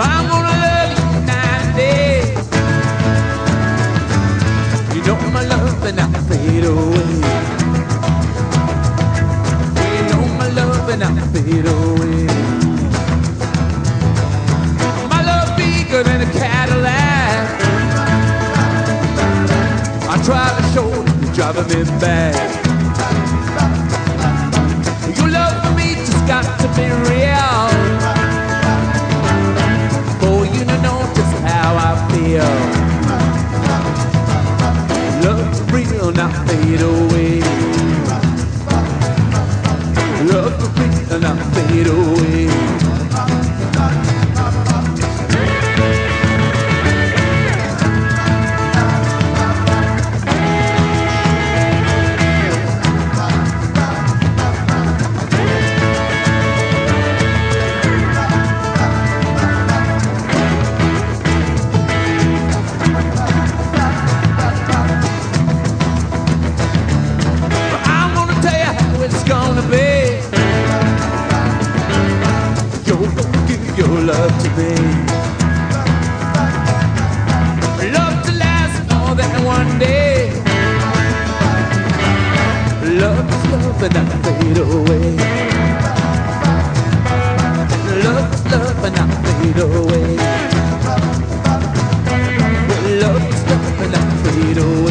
I'm gonna love you night and day. You know my love fade away. You know my love fade away. My love bigger than a Cadillac. I try to show you, you're driving me back. Your love for me just got Love's real, not fade away. your love to today. Love to last more than one day. Love is love and not fade away. Love is love and not fade away. Love is love and not fade away.